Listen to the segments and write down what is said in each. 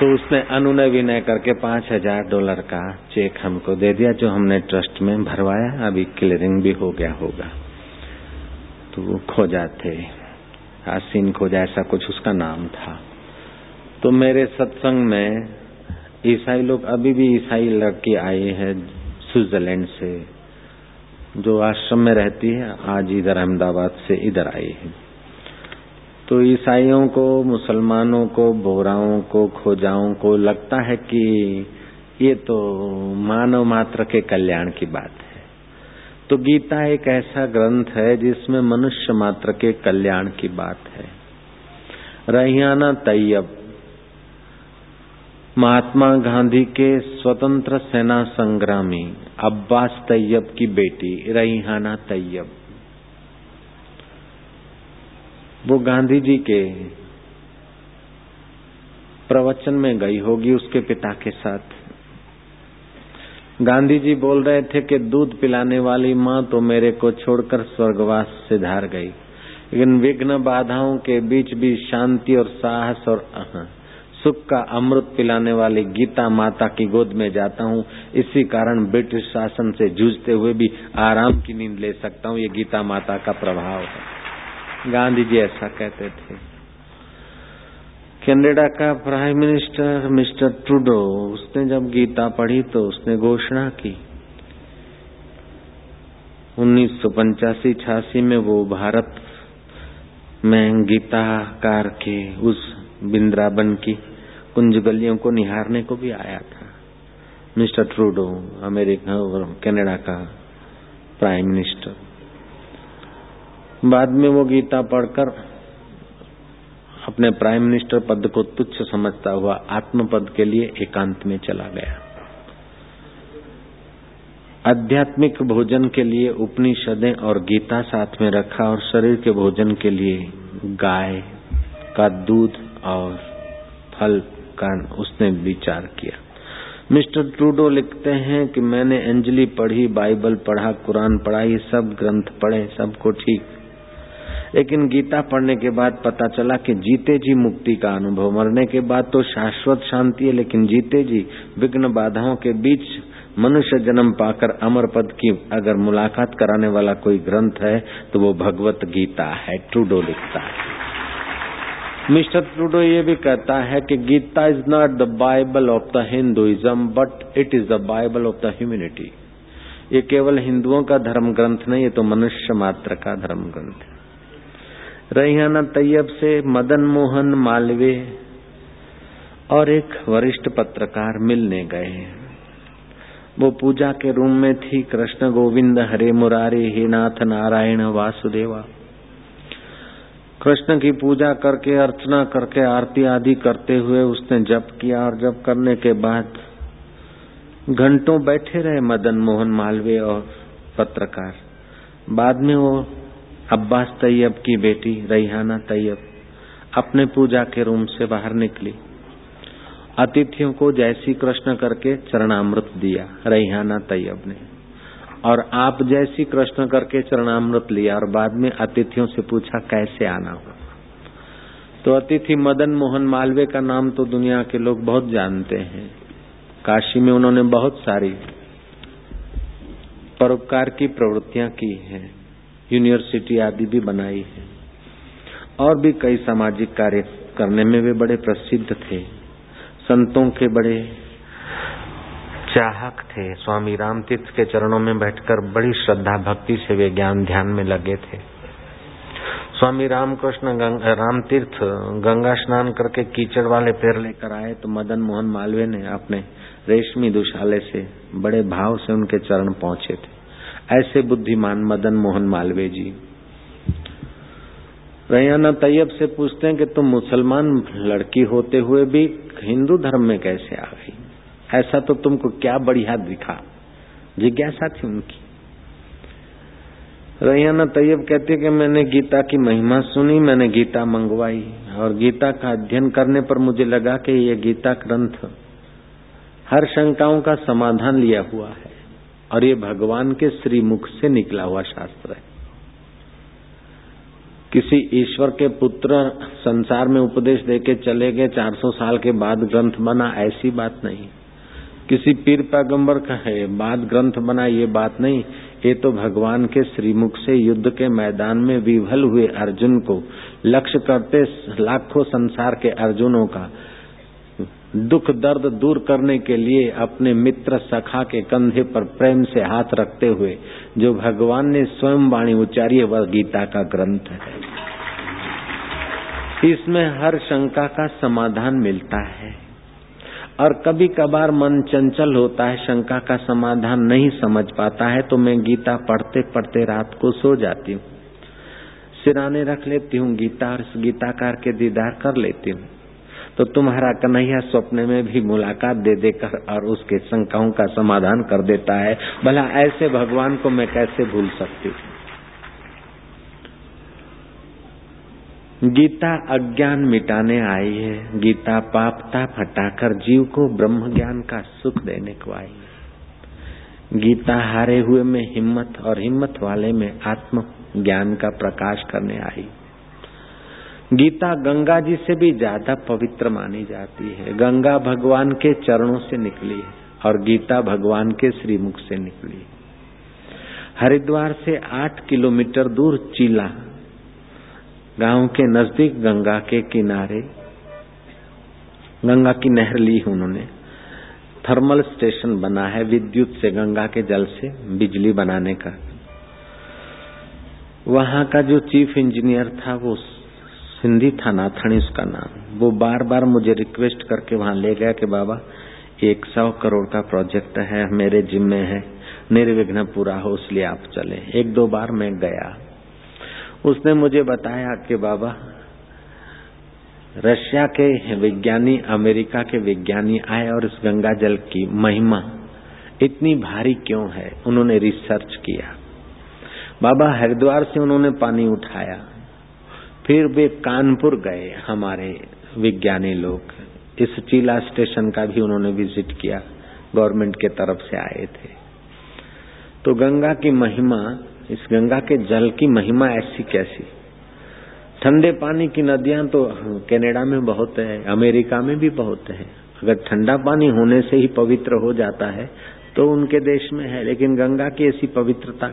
तो उसने अनुनय विनय करके पाँच हज़ार डॉलर का चेक हमको दे दिया, जो हमने ट्रस्ट में भरवाया। अभी क्लियरिंग भी हो गया होगा। तो वो खोजा थे आसीन खोजा ऐसा कुछ उसका नाम था। तो मेरे सत्संग में ईसाई लोग अभी भी ईसाई लड़की आई है स्विट्जरलैंड से, जो आश्रम में रहती है, आज इधर अहमदाबाद से इधर आई है। तो ईसाइयों को, मुसलमानों को, बोराओं को, खोजाओं को लगता है कि ये तो मानव मात्र के कल्याण की बात है। तो गीता एक ऐसा ग्रंथ है जिसमें मनुष्य मात्र के कल्याण की बात है। रहियाना तैयब, महात्मा गांधी के स्वतंत्र सेना संग्रामी अब्बास तैयब की बेटी रईहाना तैयब। वो गांधी जी के प्रवचन में गई होगी उसके पिता के साथ। गांधी जी बोल रहे थे कि दूध पिलाने वाली माँ तो मेरे को छोड़कर स्वर्गवास से धार गई। लेकिन विघ्न बाधाओं के बीच भी शांति और साहस और सुख का अमृत पिलाने वाली गीता माता की गोद में जाता हूँ। इसी कारण ब्रिटिश शासन से जूझते हुए भी आराम की नींद ले सकता हूँ। ये गीता माता का प्रभाव है। गांधी जी ऐसा कहते थे। कनाडा का प्राइम मिनिस्टर, मिस्टर ट्रूडो, उसने जब गीता पढ़ी तो उसने घोषणा की। उन्नीस सौ पंचासी छियासी में वो भारत में गीताकार के उस बिंद्राबन की कुंज गलियों को निहारने को भी आया था। मिस्टर ट्रूडो, अमेरिका और कनाडा का प्राइम मिनिस्टर। बाद में वो गीता पढ़कर अपने प्राइम मिनिस्टर पद को तुच्छ समझता हुआ आत्म पद के लिए एकांत में चला गया। आध्यात्मिक भोजन के लिए उपनिषदें और गीता साथ में रखा और शरीर के भोजन के लिए गाय का दूध और फल का उसने विचार किया। मिस्टर ट्रूडो लिखते हैं कि मैंने अंजलि पढ़ी, बाइबल पढ़ा, कुरान पढ़ा, ये सब ग्रंथ पढ़े, सबको ठीक लेकिन गीता पढ़ने के बाद पता चला कि जीते जी मुक्ति का अनुभव। मरने के बाद तो शाश्वत शांति है, लेकिन जीते जी विघ्न बाधाओं के बीच मनुष्य जन्म पाकर अमर पद की अगर मुलाकात कराने वाला कोई ग्रंथ है तो वो भगवत गीता है, ट्रूडो लिखता है। मिस्टर ट्रूडो ये भी कहता है कि Gita is not the Bible of the Hinduism but it is the Bible of the humanity ये केवल हिंदुओं का धर्म ग्रंथ नहीं, ये तो मनुष्य मात्र का धर्म ग्रंथ है। रैहाना तैयब से मदन मोहन मालवीय और एक वरिष्ठ पत्रकार मिलने गए। वो पूजा के रूम में थी, कृष्ण गोविंद, हरे मुरारी हे नाथ नारायण, वासुदेवा। कृष्ण की पूजा करके, अर्चना करके, आरती आदि करते हुए उसने जप किया और जप करने के बाद घंटों बैठे रहे मदन मोहन मालवीय और पत्रकार। बाद में वो अब्बास तैयब की बेटी रईहाना तैयब अपने पूजा के रूम से बाहर निकली। अतिथियों को जैसी कृष्ण करके चरणामृत दिया रईहाना तैयब ने। और आप जैसी कृष्ण करके चरणामृत लिया और बाद में अतिथियों से पूछा, कैसे आना हो तो अतिथि, मदन मोहन मालवे का नाम तो दुनिया के लोग बहुत जानते हैं। काशी में उन्होंने बहुत सारी परोपकार की प्रवृत्तियाँ की हैं। यूनिवर्सिटी आदि भी बनाई है। और भी कई सामाजिक कार्य करने में वे बड़े प्रसिद्ध थे। संतों के बड़े चाहक थे। स्वामी राम तीर्थ के चरणों में बैठकर बड़ी श्रद्धा भक्ति से वे ज्ञान ध्यान में लगे थे। स्वामी रामकृष्ण राम तीर्थ गंगा स्नान करके कीचड़ वाले पैर लेकर आए तो मदन मोहन मालवीय ने अपने रेशमी दुशाले से बड़े भाव से उनके चरण पहुँचे थे। ऐसे बुद्धिमान मदन मोहन मालवीय जी। रैयाना तैयब से पूछते हैं कि तुम मुसलमान लड़की होते हुए भी हिंदू धर्म में कैसे आ गई? ऐसा तो तुमको क्या बढ़िया दिखा? जिज्ञासा थी उनकी। रैयाना तैयब कहती कि मैंने गीता की महिमा सुनी, मैंने गीता मंगवाई और गीता का अध्ययन करने पर मुझे लगा कि यह गीता ग्रंथ हर शंकाओं का समाधान लिया हुआ है। और ये भगवान के श्रीमुख से निकला हुआ शास्त्र है। किसी ईश्वर के पुत्र संसार में उपदेश देके चले गए 400 साल के बाद ग्रंथ बना, ऐसी बात नहीं। किसी पीर पैगंबर का है, बाद ग्रंथ बना, ये बात नहीं। ये तो भगवान के श्रीमुख से युद्ध के मैदान में विभल हुए अर्जुन को, लक्ष्य करते लाखों संसार के अर्जुनों का दुख दर्द दूर करने के लिए अपने मित्र सखा के कंधे पर प्रेम से हाथ रखते हुए, जो भगवान ने स्वयं वाणी उच्चारी वह गीता का ग्रंथ है। इसमें हर शंका का समाधान मिलता है। और कभी कभार मन चंचल होता है, शंका का समाधान नहीं समझ पाता है तो मैं गीता पढ़ते पढ़ते रात को सो जाती हूँ। सिराने रख लेती हूँ गीता और गीताकार के दीदार कर लेती हूँ। तो तुम्हारा कन्हैया स्वप्न में भी मुलाकात दे देकर और उसके शंकाओं का समाधान कर देता है। भला ऐसे भगवान को मैं कैसे भूल सकती हूँ? गीता अज्ञान मिटाने आई है। गीता पाप ताप हटाकर जीव को ब्रह्म ज्ञान का सुख देने को आई है। गीता हारे हुए में हिम्मत और हिम्मत वाले में आत्म ज्ञान का प्रकाश करने आई। गीता गंगा जी से भी ज़्यादा पवित्र मानी जाती है। गंगा भगवान के चरणों से निकली है और गीता भगवान के श्रीमुख से निकली है। हरिद्वार से आठ किलोमीटर दूर चीला, गाँव के नज़दीक गंगा के किनारे, गंगा की नहर ली उन्होंने। थर्मल स्टेशन बना है विद्युत से गंगा के जल से, बिजली बनाने का। वहाँ का जो चीफ इंजीनियर था वो सिंधी था नाथानी उसका नाम। वो बार बार मुझे रिक्वेस्ट करके वहाँ ले गया कि बाबा, एक सौ करोड़ का प्रोजेक्ट है, मेरे जिम्मे है, निर्विघ्न पूरा हो, इसलिए आप चले। एक दो बार मैं गया। उसने मुझे बताया कि बाबा, रशिया के विज्ञानी, अमेरिका के विज्ञानी आए और इस गंगा जल की महिमा इतनी भारी क्यों है? उन्होंने रिसर्च किया। बाबा हरिद्वार से उन्होंने पानी उठाया। फिर वे कानपुर गए, हमारे विज्ञानी लोग। इस चीला स्टेशन का भी उन्होंने विज़िट किया, गवर्नमेंट के तरफ़ से आए थे। तो गंगा की महिमा, इस गंगा के जल की महिमा ऐसी कैसी? ठंडे पानी की नदियाँ तो कनाडा में बहुत है, अमेरिका में भी बहुत है। अगर ठंडा पानी होने से ही पवित्र हो जाता है तो उनके देश में है, लेकिन गंगा की ऐसी पवित्रता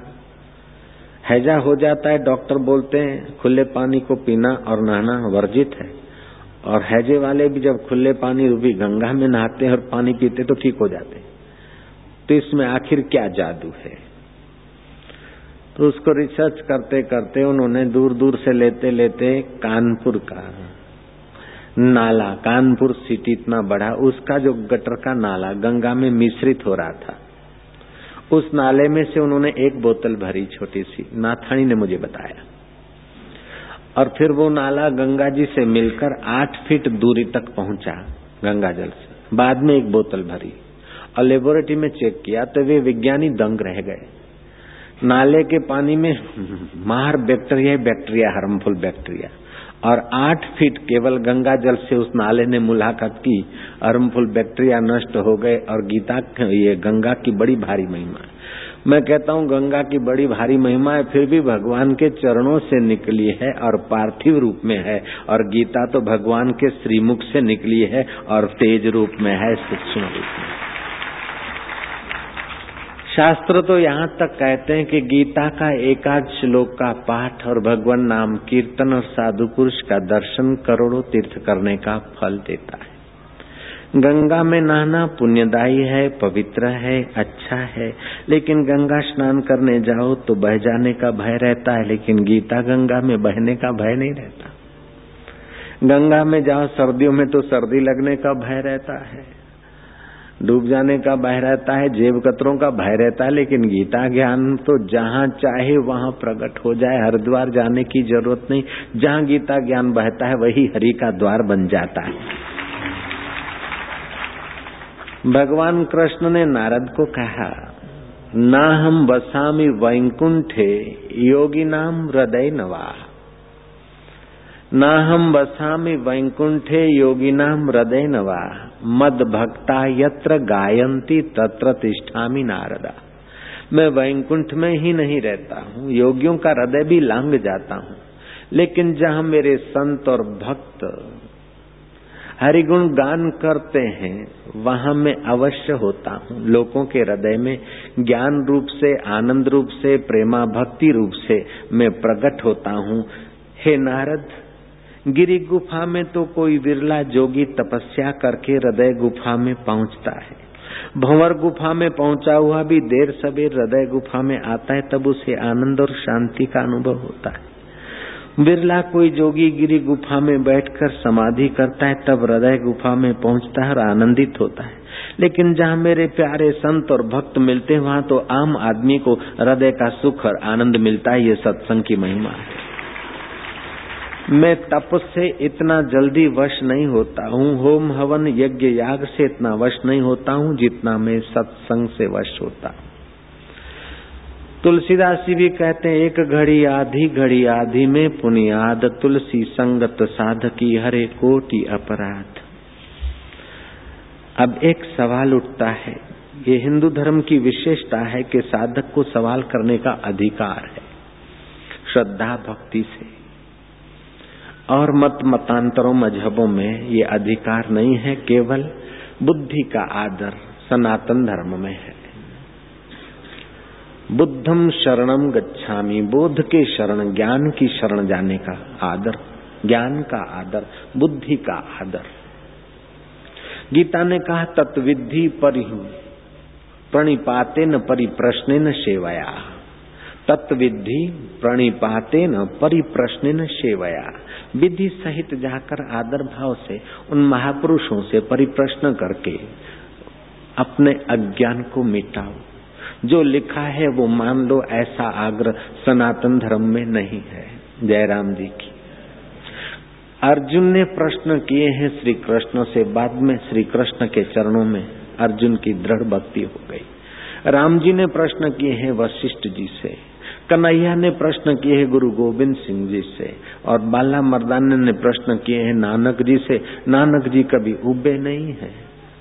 हैजा हो जाता है, डॉक्टर बोलते हैं, खुले पानी को पीना और नहाना वर्जित है। और हैजे वाले भी जब खुले पानी रूपी गंगा में नहाते हैं और पानी पीते तो ठीक हो जाते तो इसमें आखिर क्या जादू है? तो उसको रिसर्च करते करते उन्होंने दूर दूर से लेते लेते कानपुर का नाला, कानपुर सिटी इतना बड़ा, उसका जो गटर का नाला गंगा में मिश्रित हो रहा था उस नाले में से उन्होंने एक बोतल भरी छोटी सी, नाथानी ने मुझे बताया। और फिर वो नाला गंगा जी से मिलकर आठ फीट दूरी तक पहुँचा गंगा जल से। बाद में एक बोतल भरी और लेबोरेटरी में चेक किया तो वे विज्ञानी दंग रह गए। नाले के पानी में मार बैक्टीरिया बैक्टीरिया हार्मफुल बैक्टीरिया और आठ फीट केवल गंगा जल से उस नाले ने मुलाकात की। अर्मफुल बैक्टीरिया नष्ट हो गए और गीता ये गंगा की बड़ी भारी महिमा है। मैं कहता हूँ, गंगा की बड़ी भारी महिमा है, फिर भी भगवान के चरणों से निकली है और पार्थिव रूप में है और गीता तो भगवान के श्रीमुख से निकली है और तेज रूप में है सूक्ष्म रूप में। शास्त्र तो यहाँ तक कहते हैं कि गीता का एकाध श्लोक का पाठ और भगवान नाम कीर्तन और साधु पुरुष का दर्शन करोड़ों तीर्थ करने का फल देता है। गंगा में नहाना पुण्यदायी है, पवित्र है अच्छा है, लेकिन गंगा स्नान करने जाओ तो बह जाने का भय रहता है, लेकिन गीता गंगा में बहने का भय नहीं रहता। गंगा में जाओ, सर्दियों में तो सर्दी लगने का भय रहता है। डूब जाने का भय रहता है जेब कतरों का भय रहता है, लेकिन गीता ज्ञान तो जहाँ चाहे वहाँ प्रकट हो जाए हरिद्वार जाने की ज़रूरत नहीं। जहाँ गीता ज्ञान बहता है, वही हरि का द्वार बन जाता है। भगवान कृष्ण ने नारद को कहा, ना हम बसामी वैकुंठे योगी नाम हृदय नवाह। न हम बसामी वैकुंठे योगिनाम हृदय नवा मद भक्ता यत्र गायंती तत्र तिष्ठामी नारदा। मैं वैकुंठ में ही नहीं रहता हूँ, योगियों का हृदय भी लांग जाता हूँ। लेकिन जहाँ मेरे संत और भक्त हरिगुण गान करते हैं, वहाँ मैं अवश्य होता हूँ। लोगों के हृदय में ज्ञान रूप से, आनंद रूप से प्रेमा भक्ति रूप से मैं प्रकट होता हूँ। हे नारद गिरी गुफा में तो कोई विरला जोगी तपस्या करके हृदय गुफा में पहुँचता है। भंवर गुफा में पहुँचा हुआ भी देर सवेर हृदय गुफा में आता है, तब उसे आनंद और शांति का अनुभव होता है। बिरला कोई जोगी गिरी गुफा में बैठकर समाधि करता है, तब हृदय गुफा में पहुँचता है और आनंदित होता है। लेकिन जहाँ मेरे प्यारे संत और भक्त मिलते हैं, वहाँ तो आम आदमी को हृदय का सुख और आनंद मिलता है, ये सत्संग की महिमा है। मैं तप से इतना जल्दी वश नहीं होता हूँ। होम हवन यज्ञ याग से इतना वश नहीं होता हूँ जितना मैं सत्संग से वश होता। तुलसीदास जी भी कहते हैं, एक घड़ी आधी घड़ी आधी में पुनियाद, तुलसी संगत साधकी हरे कोटि अपराध। अब एक सवाल उठता है, ये हिंदू धर्म की विशेषता है कि साधक को सवाल करने का अधिकार है, श्रद्धा, भक्ति से। और मत मतांतरों मजहबों में ये अधिकार नहीं है, केवल बुद्धि का आदर सनातन धर्म में है। बुद्धम शरणम गच्छामी, बोध के शरण, ज्ञान की शरण जाने का आदर, ज्ञान का आदर, बुद्धि का आदर। गीता ने कहा तत्विधि परिह, प्रणिपाते न परिप्रश्न न सेवया। तत्विधि प्रणिपाते न परिप्रश्न सेवया। विधि सहित जाकर आदर भाव से उन महापुरुषों से परिप्रश्न करके अपने अज्ञान को मिटाओ। जो लिखा है वो मान लो ऐसा आग्रह सनातन धर्म में नहीं है। जयराम जी की। अर्जुन ने प्रश्न किए हैं श्री कृष्ण से, बाद में श्री कृष्ण के चरणों में अर्जुन की दृढ़ भक्ति हो गई। राम जी ने प्रश्न किए हैं वशिष्ठ जी से कन्हैया ने प्रश्न किए हैं गुरु गोविंद सिंह जी से और बाला मर्दाना ने प्रश्न किए हैं नानक जी से। नानक जी कभी उबे नहीं है।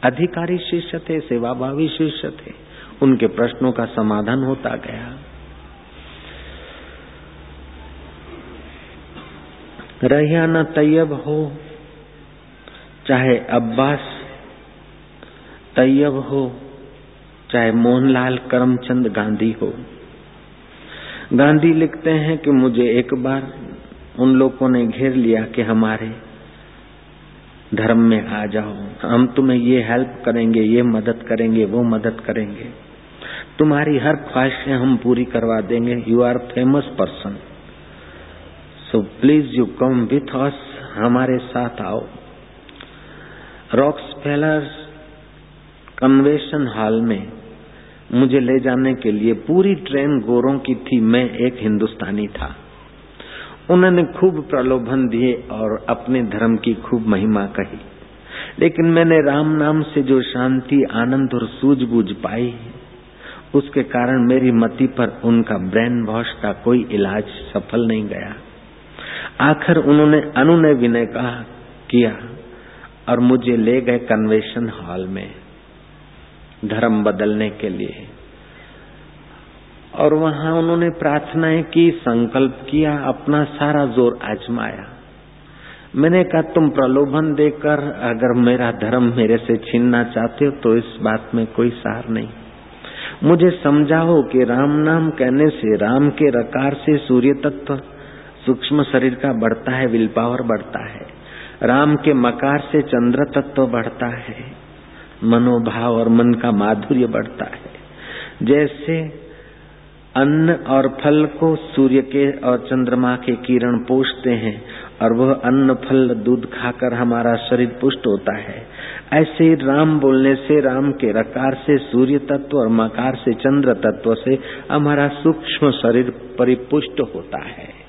अधिकारी शिष्य थे, सेवाभावी शिष्य थे। उनके प्रश्नों का समाधान होता गया। रहिया न तैयब हो, चाहे अब्बास तैयब हो, चाहे मोहनलाल करमचंद गांधी हो। गांधी लिखते हैं कि मुझे एक बार उन लोगों ने घेर लिया कि हमारे धर्म में आ जाओ। हम तुम्हें ये हेल्प करेंगे, ये मदद करेंगे, वो मदद करेंगे। तुम्हारी हर ख्वाहिशें हम पूरी करवा देंगे। You are famous person so please you come with us हमारे साथ आओ। रॉक्स फेलर्स कन्वेंशन हॉल में मुझे ले जाने के लिए पूरी ट्रेन गोरों की थी, मैं एक हिंदुस्तानी था। उन्होंने खूब प्रलोभन दिए और अपने धर्म की खूब महिमा कही। लेकिन मैंने राम नाम से जो शांति, आनंद और सूझबूझ पाई, उसके कारण मेरी मति पर उनका ब्रेन वॉश का कोई इलाज सफल नहीं गया। आखिर उन्होंने अनुनय विनय कहा, किया। और मुझे ले गए कन्वेशन हॉल में। धर्म बदलने के लिए। और वहाँ उन्होंने प्रार्थनाएँ की, संकल्प किया, अपना सारा ज़ोर आजमाया। मैंने कहा, तुम प्रलोभन देकर अगर मेरा धर्म मेरे से छीनना चाहते हो तो इस बात में कोई सार नहीं। मुझे समझाओ कि राम नाम कहने से, राम के रकार से सूर्य तत्व सूक्ष्म शरीर का बढ़ता है, विल पावर बढ़ता है। राम के मकार से चंद्र तत्व बढ़ता है। मनोभाव और मन का माधुर्य बढ़ता है। जैसे अन्न और फल को सूर्य के और चंद्रमा के किरण पोषते हैं और वह अन्न, फल, दूध खाकर हमारा शरीर पुष्ट होता है। ऐसे राम बोलने से राम के रकार से सूर्य तत्व और मकार से चंद्र तत्व से हमारा सूक्ष्म शरीर परिपुष्ट होता है।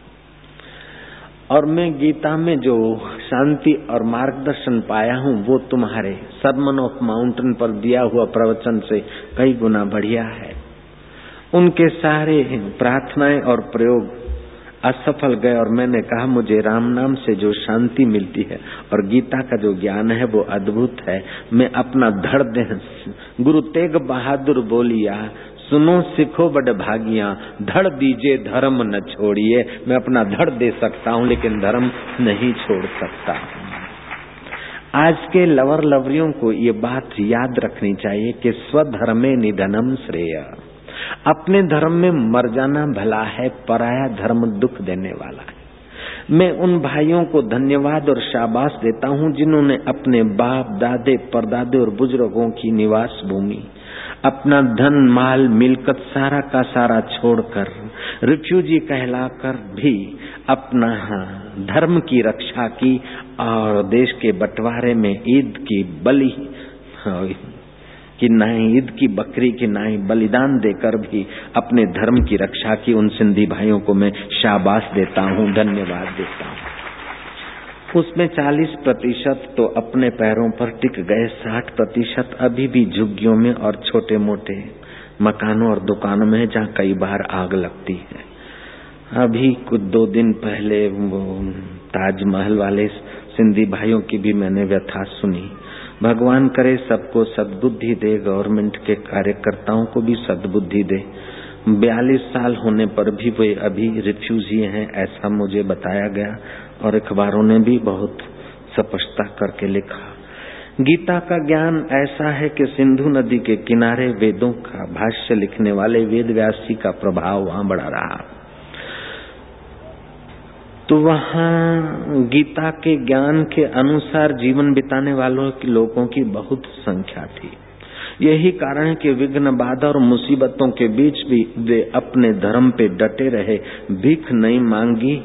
और मैं गीता में जो शांति और मार्गदर्शन पाया हूँ, वो तुम्हारे सरमन ऑफ़ माउंटेन पर दिया हुआ प्रवचन से कई गुना बढ़िया है। उनके सारे प्रार्थनाएँ और प्रयोग असफल गए और मैंने कहा, मुझे राम नाम से जो शांति मिलती है और गीता का जो ज्ञान है, वो अद्भुत है। मैं अपना धड़ दे गुरु तेग बहादुर बोलिया सुनो सिखो बड़ भागिया, धड़ दीजिए धर्म न छोड़िए। मैं अपना धड़ दे सकता हूँ, लेकिन धर्म नहीं छोड़ सकता। आज के लवर लवरियों को ये बात याद रखनी चाहिए कि स्वधर्मे निधनम श्रेय। अपने धर्म में मर जाना भला है, पराया धर्म दुख देने वाला है। मैं उन भाइयों को धन्यवाद और शाबाश देता हूँ, जिन्होंने अपने बाप, दादे, परदादे और बुज़ुर्गों की निवास भूमि अपना धन, माल, मिलकत सारा का सारा छोड़कर रिफ्यूजी कहलाकर भी अपना धर्म की रक्षा की और देश के बंटवारे में ईद की बलि कि ना ही ईद की बकरी, की न बलिदान देकर भी अपने धर्म की रक्षा की उन सिंधी भाइयों को मैं शाबाश देता हूँ, धन्यवाद देता हूँ। उसमें 40 प्रतिशत तो अपने पैरों पर टिक गए 60 प्रतिशत अभी भी झुग्गियों में और छोटे मोटे मकानों और दुकानों में जहाँ कई बार आग लगती है। अभी कुछ दो दिन पहले वो ताजमहल वाले सिंधी भाइयों की भी मैंने व्यथा सुनी। भगवान करे सबको सद्बुद्धि दे, गवर्नमेंट के कार्यकर्ताओं को भी सद्बुद्धि दे। बयालीस साल होने पर भी वे अभी रिफ्यूजी हैं, ऐसा मुझे बताया गया। और अखबारों ने भी बहुत स्पष्टता करके लिखा, गीता का ज्ञान ऐसा है कि सिंधु नदी के किनारे वेदों का भाष्य लिखने वाले वेद व्यासी का प्रभाव वहाँ बढ़ा रहा। तो वहाँ गीता के ज्ञान के अनुसार जीवन बिताने वालों की लोगों की बहुत संख्या थी। यही कारण है कि विघ्न बाधा और मुसीबतों के बीच भी वे अपने धर्म पे डटे रहे, भीख नहीं मांगी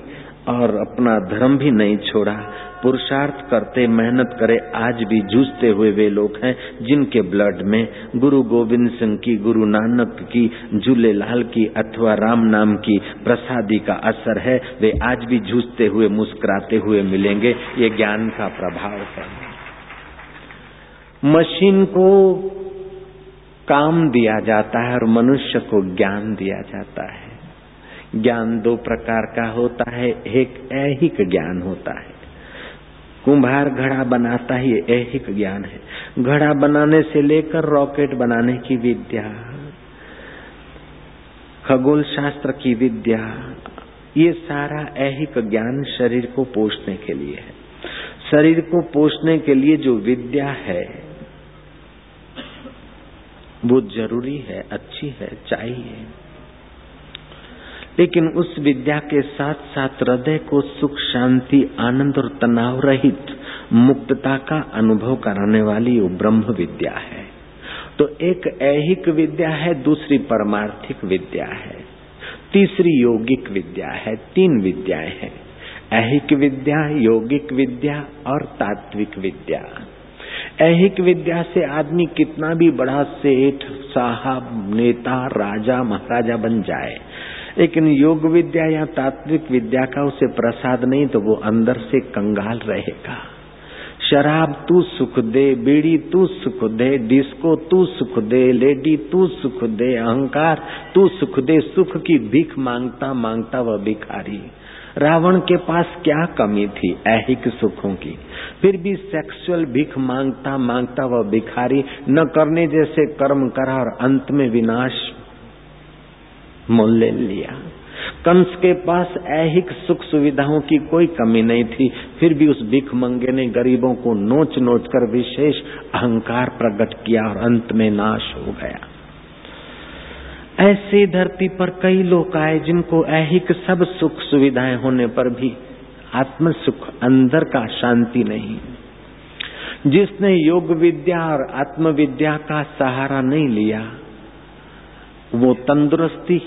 और अपना धर्म भी नहीं छोड़ा। पुरुषार्थ करते, मेहनत करे, आज भी जूझते हुए वे लोग हैं, जिनके ब्लड में गुरु गोविंद सिंह की, गुरु नानक की झूलेलाल की अथवा राम नाम की प्रसादी का असर है, वे आज भी जूझते हुए, मुस्कुराते हुए मिलेंगे। ये ज्ञान का प्रभाव है। मशीन को काम दिया जाता है और मनुष्य को ज्ञान दिया जाता है। ज्ञान दो प्रकार का होता है, एक ऐहिक ज्ञान होता है। कुंभार घड़ा बनाता ही ऐहिक ज्ञान है। घड़ा बनाने से लेकर रॉकेट बनाने की विद्या, खगोल शास्त्र की विद्या, ये सारा ऐहिक ज्ञान शरीर को पोषने के लिए है। शरीर को पोषने के लिए जो विद्या है, वो ज़रूरी है, अच्छी है, चाहिए। लेकिन उस विद्या के साथ साथ हृदय को सुख, शांति, आनंद और तनाव रहित मुक्तता का अनुभव कराने वाली वो ब्रह्म विद्या है। तो एक ऐहिक विद्या है, दूसरी परमार्थिक विद्या है, तीसरी योगिक विद्या है, तीन विद्याएँ हैं। ऐहिक विद्या, योगिक विद्या और तात्विक विद्या। ऐहिक विद्या से आदमी कितना भी बड़ा सेठ, साहब, नेता, राजा, महाराजा बन जाए लेकिन योग विद्या या तात्विक विद्या का उसे प्रसाद नहीं तो वो अंदर से कंगाल रहेगा। शराब तू सुख दे, बीड़ी तू सुख दे, डिस्को तू सुख दे, लेडी तू सुख दे, अहंकार तू सुख दे, सुख की भीख माँगता माँगता वह भिखारी। रावण के पास क्या कमी थी ऐहिक सुखों की? फिर भी सेक्सुअल भीख माँगता माँगता वह भिखारी न करने जैसे कर्म करा और अंत में विनाश मोल ले लिया। कंस के पास ऐहिक सुख सुविधाओं की कोई कमी नहीं थी। फिर भी उस भिख मंगे ने गरीबों को नोच नोच कर विशेष अहंकार प्रकट किया और अंत में नाश हो गया। ऐसी धरती पर कई लोग आए जिनको ऐहिक सब सुख सुविधाएँ होने पर भी आत्म सुख अंदर का शांति नहीं। जिसने योग विद्या और आत्म विद्या का सहारा नहीं लिया वो तंदुरुस्ती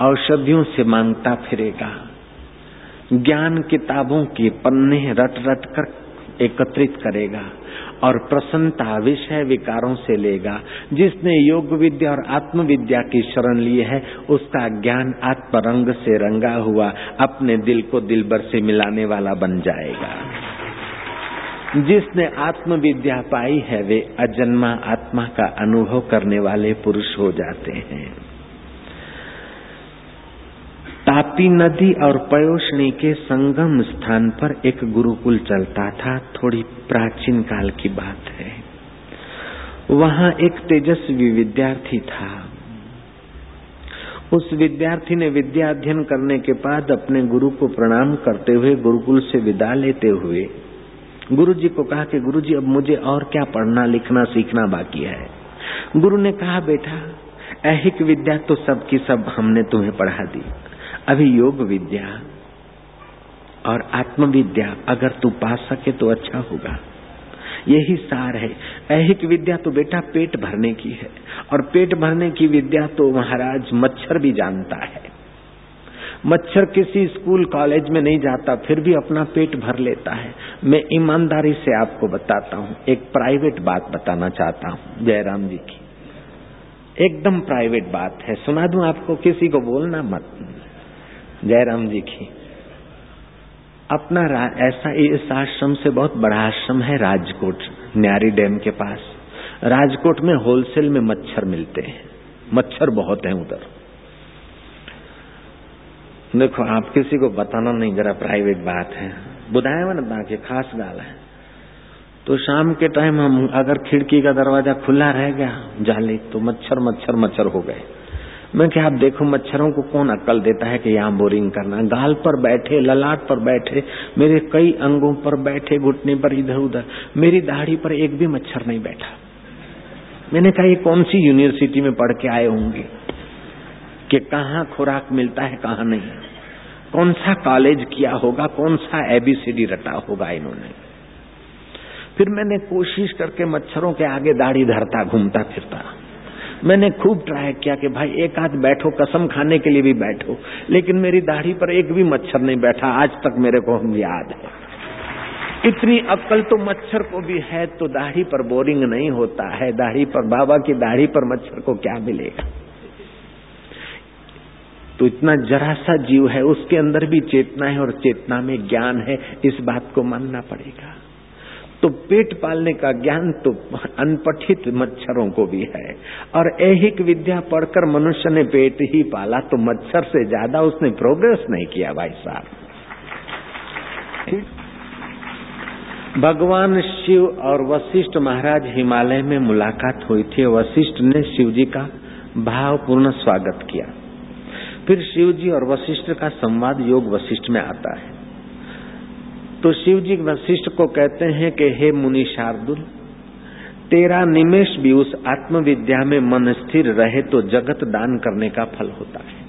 औषधियों से माँगता फिरेगा। ज्ञान किताबों के पन्ने रट रट कर एकत्रित करेगा और प्रसन्नता विषय विकारों से लेगा। जिसने योग विद्या और आत्म विद्या की शरण ली है, उसका ज्ञान आत्मरंग से रंगा हुआ अपने दिल को दिलबर से मिलाने वाला बन जाएगा। जिसने आत्म विद्या पाई है, वे अजन्मा आत्मा का अनुभव करने वाले पुरुष हो जाते हैं। तापी नदी और पयोषणी के संगम स्थान पर एक गुरुकुल चलता था, थोड़ी प्राचीन काल की बात है। वहाँ एक तेजस्वी विद्यार्थी था। उस विद्यार्थी ने विद्या अध्ययन करने के बाद अपने गुरु को प्रणाम करते हुए गुरुकुल से विदा लेते हुए गुरु जी को कहा कि गुरु जी अब मुझे और क्या पढ़ना, लिखना, सीखना बाकी है? गुरु ने कहा, बेटा, ऐहिक विद्या तो सबकी सब हमने तुम्हें पढ़ा दी। अभी योग विद्या और आत्म विद्या अगर तू पा सके तो अच्छा होगा। यही सार है। ऐहिक विद्या तो बेटा पेट भरने की है और पेट भरने की विद्या तो महाराज मच्छर भी जानता है। मच्छर किसी स्कूल, कॉलेज में नहीं जाता, फिर भी अपना पेट भर लेता है। मैं ईमानदारी से आपको बताता हूँ, एक प्राइवेट बात बताना चाहता हूँ, जयराम जी की। एकदम प्राइवेट बात है, सुना दू आपको, किसी को बोलना मत। जयराम जी की, अपना ऐसा इस आश्रम से बहुत बड़ा आश्रम है, राजकोट, न्यारी डैम के पास। राजकोट में होलसेल में मच्छर मिलते हैं, मच्छर बहुत है उधर। देखो, आप किसी को बताना नहीं, जरा प्राइवेट बात है। बुधाया ना बाकी खास गाल है। तो शाम के टाइम हम, अगर खिड़की का दरवाज़ा खुला रह गया, जाली तो मच्छर मच्छर मच्छर हो गए। मैं क्या, आप देखो, मच्छरों को कौन अक्ल देता है कि यहाँ बोरिंग करना गाल पर बैठे, ललाट पर बैठे, मेरे कई अंगों पर बैठे, घुटने पर इधर उधर, मेरी दाढ़ी पर एक भी मच्छर नहीं बैठा। मैंने कहा, ये कौन सी यूनिवर्सिटी में पढ़ के आए होंगे? कि कहाँ खुराक मिलता है, कहाँ नहीं। कौन सा कॉलेज किया होगा, कौन सा एबीसीडी रटा होगा इन्होंने। फिर मैंने कोशिश करके मच्छरों के आगे दाढ़ी धरता, घूमता, फिरता। मैंने खूब ट्राई किया कि भाई एक आध बैठो, कसम खाने के लिए भी बैठो, लेकिन मेरी दाढ़ी पर एक भी मच्छर नहीं बैठा, आज तक मेरे को हम याद है। इतनी अक्ल तो मच्छर को भी है तो दाढ़ी पर बोरिंग नहीं होता है, दाढ़ी पर, बाबा की दाढ़ी पर मच्छर को क्या मिलेगा? तो इतना जरा सा जीव है, उसके अंदर भी चेतना है और चेतना में ज्ञान है, इस बात को मानना पड़ेगा। तो पेट पालने का ज्ञान तो अनपठित मच्छरों को भी है। और ऐहिक विद्या पढ़कर मनुष्य ने पेट ही पाला तो मच्छर से ज़्यादा उसने प्रोग्रेस नहीं किया, भाई साहब। भगवान शिव और वशिष्ठ महाराज हिमालय में मुलाकात हुई थी, वशिष्ठ ने शिव जी का भावपूर्ण स्वागत किया। फिर शिव जी और वशिष्ठ का संवाद योग वशिष्ठ में आता है। तो शिव जी वशिष्ठ को कहते हैं कि, हे मुनि शार्दुल, तेरा निमेश भी उस आत्मविद्या में मन स्थिर रहे तो जगत दान करने का फल होता है।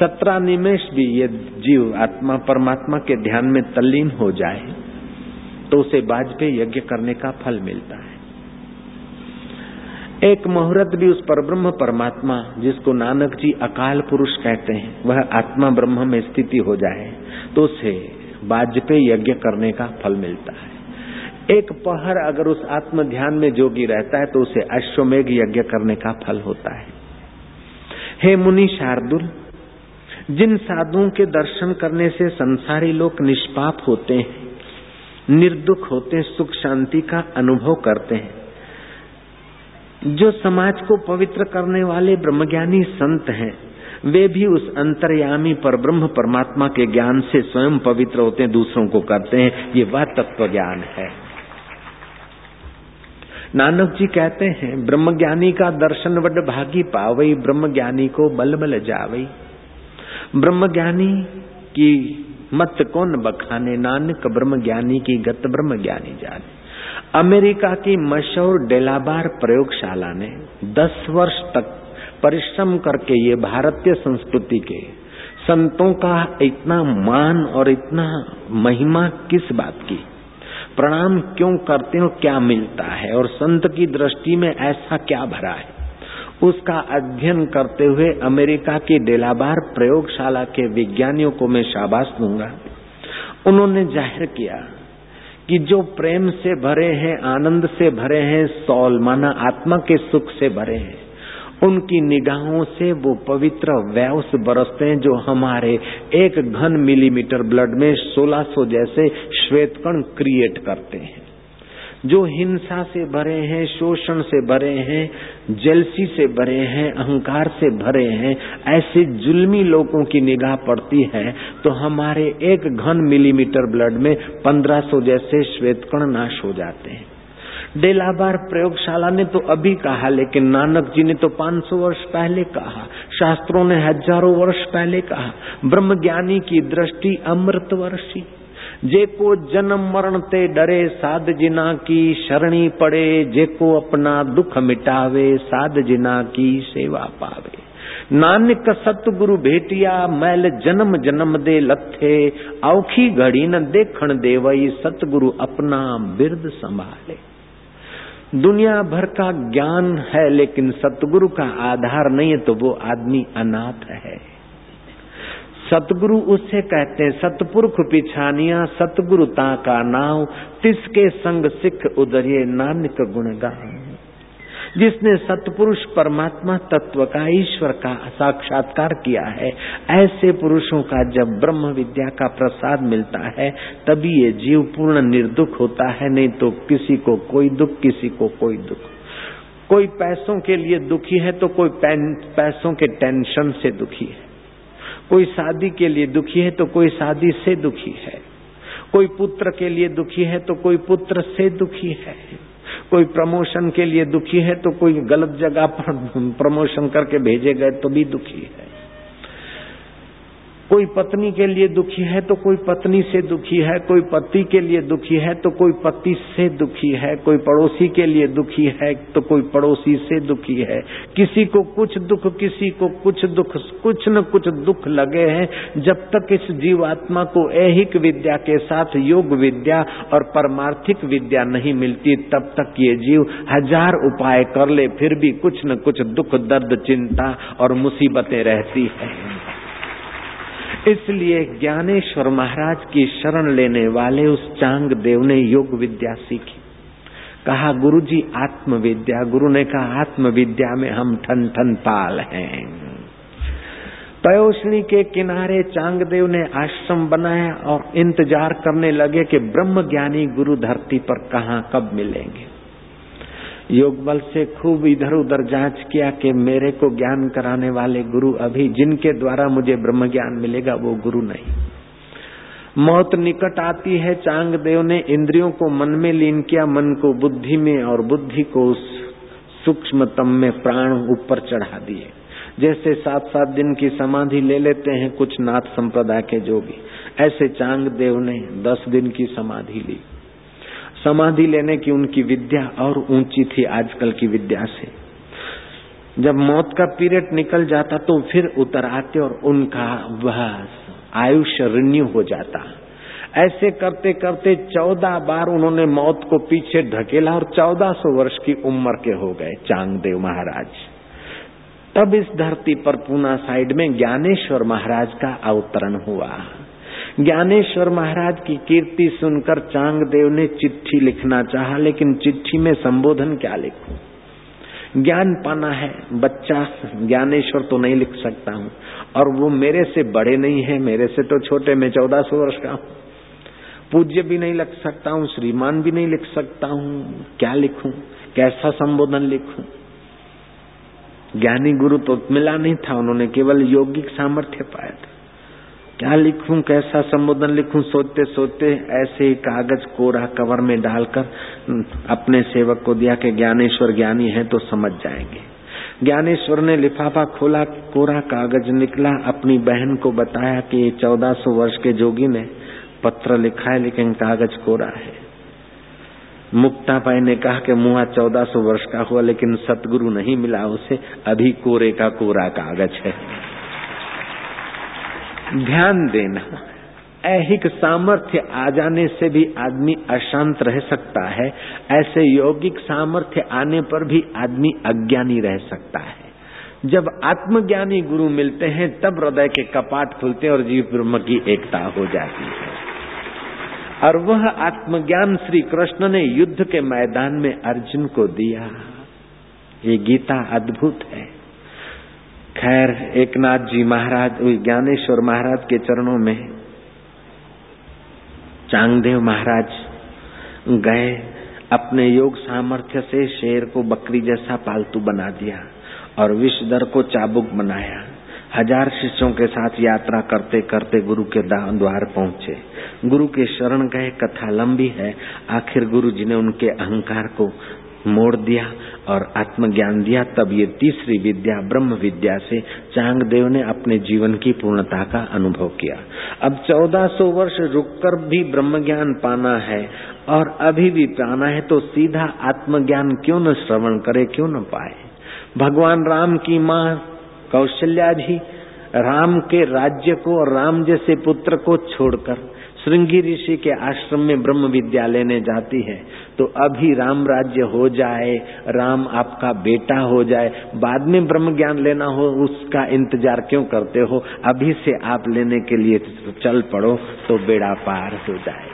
सत्रह निमेश भी ये जीव आत्मा परमात्मा के ध्यान में तल्लीन हो जाए तो उसे वाजपेयी यज्ञ करने का फल मिलता है। एक मुहूर्त भी उस पर ब्रह्म परमात्मा, जिसको नानक जी अकाल पुरुष कहते हैं, वह आत्मा ब्रह्म में स्थिति हो जाए तो उसे वाजपेयी यज्ञ करने का फल मिलता है। एक पहर अगर उस आत्म ध्यान में जोगी रहता है तो उसे अश्वमेघ यज्ञ करने का फल होता है। हे मुनि शार्दुल, जिन साधुओं के दर्शन करने से संसारी लोग निष्पाप होते हैं, निर्दुख होते हैं, सुख शांति का अनुभव करते हैं जो समाज को पवित्र करने वाले ब्रह्मज्ञानी संत हैं, वे भी उस अंतर्यामी पर ब्रह्म परमात्मा के ज्ञान से स्वयं पवित्र होते हैं, दूसरों को करते हैं, ये वह तत्व ज्ञान है। नानक जी कहते हैं ब्रह्म ज्ञानी का दर्शन वड भागी पावई ब्रह्म ज्ञानी को बल बल जावई। ब्रह्म ज्ञानी की मत कौन बखाने, नानक ब्रह्म ज्ञानी की गत ब्रह्म ज्ञानी जाने। अमेरिका की मशहूर डेलाबार प्रयोगशाला ने 10 वर्ष तक परिश्रम करके ये भारतीय संस्कृति के संतों का इतना मान और इतना महिमा किस बात की? प्रणाम क्यों करते हो? क्या मिलता है? और संत की दृष्टि में ऐसा क्या भरा है? उसका अध्ययन करते हुए अमेरिका की डेलाबार प्रयोगशाला के विज्ञानियों को मैं शाबाश दूँगा। उन्होंने ज़ाहिर किया कि जो प्रेम से भरे हैं, आनंद से भरे हैं, सौल माना आत्मा के सुख से भरे हैं, उनकी निगाहों से वो पवित्र वैवस बरसते हैं जो हमारे एक घन मिलीमीटर ब्लड में 1600 जैसे श्वेत कण क्रिएट करते हैं। जो हिंसा से भरे हैं, शोषण से भरे हैं, जलसी से भरे हैं, अहंकार से भरे हैं, ऐसे जुल्मी लोगों की निगाह पड़ती है तो हमारे एक घन मिलीमीटर ब्लड में 1500 जैसे श्वेत कण नाश हो जाते हैं। डेलाबार प्रयोगशाला ने तो अभी कहा, लेकिन नानक जी ने तो 500 वर्ष पहले कहा, शास्त्रों ने हज़ारों वर्ष पहले कहा ब्रह्म ज्ञानी की दृष्टि अमृत वर्षी जेको जन्म मरण ते डरे साध जिना की शरणी पड़े, जेको अपना दुख मिटावे, साध जिना की सेवा पावे। नानक सतगुरु भेटिया, मैल जन्म जन्म दे लथे, औखी घड़ी न देखण देवई, सतगुरु अपना बिरद संभाले। दुनिया भर का ज्ञान है, लेकिन सतगुरु का आधार नहीं है तो वो आदमी अनाथ है। सतगुरु उससे कहते हैं, सतपुरख पिछानिया सतगुरुता का नाव, तिसके संग सिख उदरिये नानक गुण जिसने सतपुरुष परमात्मा तत्व का, ईश्वर का साक्षात्कार किया है, ऐसे पुरुषों का जब ब्रह्म विद्या का प्रसाद मिलता है, तभी ये जीव पूर्ण निर्दुख होता है, नहीं तो किसी को कोई दुख, किसी को कोई दुख। कोई पैसों के लिए दुखी है तो कोई पैसों के टेंशन से दुखी है। कोई शादी के लिए दुखी है तो कोई शादी से दुखी है। कोई पुत्र के लिए दुखी है तो कोई पुत्र से दुखी है। कोई प्रमोशन के लिए दुखी है तो कोई गलत जगह पर प्रमोशन करके भेजे गए तो भी दुखी है। कोई पत्नी के लिए दुखी है तो कोई पत्नी से दुखी है, कोई पति के लिए दुखी है तो कोई पति से दुखी है, कोई पड़ोसी के लिए दुखी है तो कोई पड़ोसी से दुखी है। किसी को कुछ दुख, किसी को कुछ दुख, कुछ न कुछ दुख लगे हैं। जब तक इस जीवात्मा को ऐहिक विद्या के साथ योग विद्या और परमार्थिक विद्या नहीं मिलती, तब तक ये जीव हज़ार उपाय कर ले, फिर भी कुछ न कुछ दुख, दर्द, चिंता और मुसीबतें रहती है। इसलिए ज्ञानेश्वर महाराज की शरण लेने वाले उस चांग देव ने योग विद्या सीखी। कहा गुरु जी आत्म विद्या गुरु ने कहा आत्म विद्या में हम ठन ठन पाल हैं। पयोशनी के किनारे चांगदेव ने आश्रम बनाया और इंतज़ार करने लगे कि ब्रह्म ज्ञानी गुरु धरती पर कहा कब मिलेंगे। योग बल से खूब इधर उधर जाँच किया कि मेरे को ज्ञान कराने वाले गुरु अभी जिनके द्वारा मुझे ब्रह्म ज्ञान मिलेगा, वो गुरु नहीं। मौत निकट आती है चांग देव ने इंद्रियों को मन में लीन किया, मन को बुद्धि में और बुद्धि को उस सूक्ष्मतम में प्राण ऊपर चढ़ा दिए। जैसे सात सात दिन की समाधि ले लेते हैं, कुछ नाथ संप्रदाय के जोगी। ऐसे चांग देव ने दस दिन की समाधि ली। समाधि लेने की उनकी विद्या और ऊँची थी आजकल की विद्या से। जब मौत का पीरियड निकल जाता तो फिर उतर आते और उनका वह आयुष्य रिन्यू हो जाता। ऐसे करते करते चौदह बार उन्होंने मौत को पीछे ढकेला और चौदह सौ वर्ष की उम्र के हो गए चांगदेव महाराज। तब इस धरती पर पूना साइड में ज्ञानेश्वर महाराज का अवतरण हुआ। ज्ञानेश्वर महाराज की कीर्ति सुनकर चांगदेव ने चिट्ठी लिखना चाहा, लेकिन चिट्ठी में संबोधन क्या लिखूं? ज्ञान पाना है, बच्चा, ज्ञानेश्वर तो नहीं लिख सकता हूँ। और वो मेरे से बड़े नहीं है, मेरे से तो छोटे, मैं चौदह सौ वर्ष का हूँ। पूज्य भी नहीं लिख सकता हूँ, श्रीमान भी नहीं लिख सकता हूँ। क्या लिखूं? कैसा संबोधन लिखूं? ज्ञानी गुरु तो मिला नहीं था, उन्होंने केवल यौगिक सामर्थ्य पाया था। क्या लिखूं, कैसा संबोधन लिखूं, सोचते सोचते ऐसे ही कागज़ कोरा कवर में डालकर अपने सेवक को दिया कि ज्ञानेश्वर ज्ञानी है तो समझ जाएँगे। ज्ञानेश्वर ने लिफाफा खोला कोरा कागज़ निकला, अपनी बहन को बताया कि चौदह सौ वर्ष के जोगी ने पत्र लिखा है, लेकिन कागज़ कोरा है। मुक्ता पाई ने कहा कि मुआ चौदह सौ वर्ष का हुआ, लेकिन सतगुरु नहीं मिला उसे, अभी कोरे का कोरा कागज़ है। ध्यान देना। ऐहिक सामर्थ्य आ जाने से भी आदमी अशांत रह सकता है। ऐसे यौगिक सामर्थ्य आने पर भी आदमी अज्ञानी रह सकता है। जब आत्मज्ञानी गुरु मिलते हैं, तब हृदय के कपाट खुलते हैं और जीव ब्रह्म की एकता हो जाती है। और वह आत्मज्ञान श्री कृष्ण ने युद्ध के मैदान में अर्जुन को दिया। ये गीता अद्भुत है। खैर, एकनाथ जी महाराज ज्ञानेश्वर महाराज के चरणों में चांगदेव महाराज गए, अपने योग सामर्थ्य से शेर को बकरी जैसा पालतू बना दिया और विषधर को चाबुक बनाया। हज़ार शिष्यों के साथ यात्रा करते करते गुरु के द्वार पहुँचे। गुरु के शरण गए, कथा लंबी है। आखिर गुरु जी ने उनके अहंकार को मोड़ दिया और आत्मज्ञान दिया, तब ये तीसरी विद्या, ब्रह्म विद्या से चांगदेव ने अपने जीवन की पूर्णता का अनुभव किया। अब 1400 वर्ष रुककर भी ब्रह्म ज्ञान पाना है और अभी भी पाना है तो सीधा आत्मज्ञान क्यों न श्रवण करे, क्यों न पाए? भगवान राम की माँ कौशल्या जी राम के राज्य को और राम जैसे पुत्र को छोड़कर श्रृंगी ऋषि के आश्रम में ब्रह्म विद्या लेने जाती है तो अभी राम राज्य हो जाए, राम आपका बेटा हो जाए, बाद में ब्रह्म ज्ञान लेना हो, उसका इंतज़ार क्यों करते हो? अभी से आप लेने के लिए चल पड़ो तो बेड़ा पार हो जाए।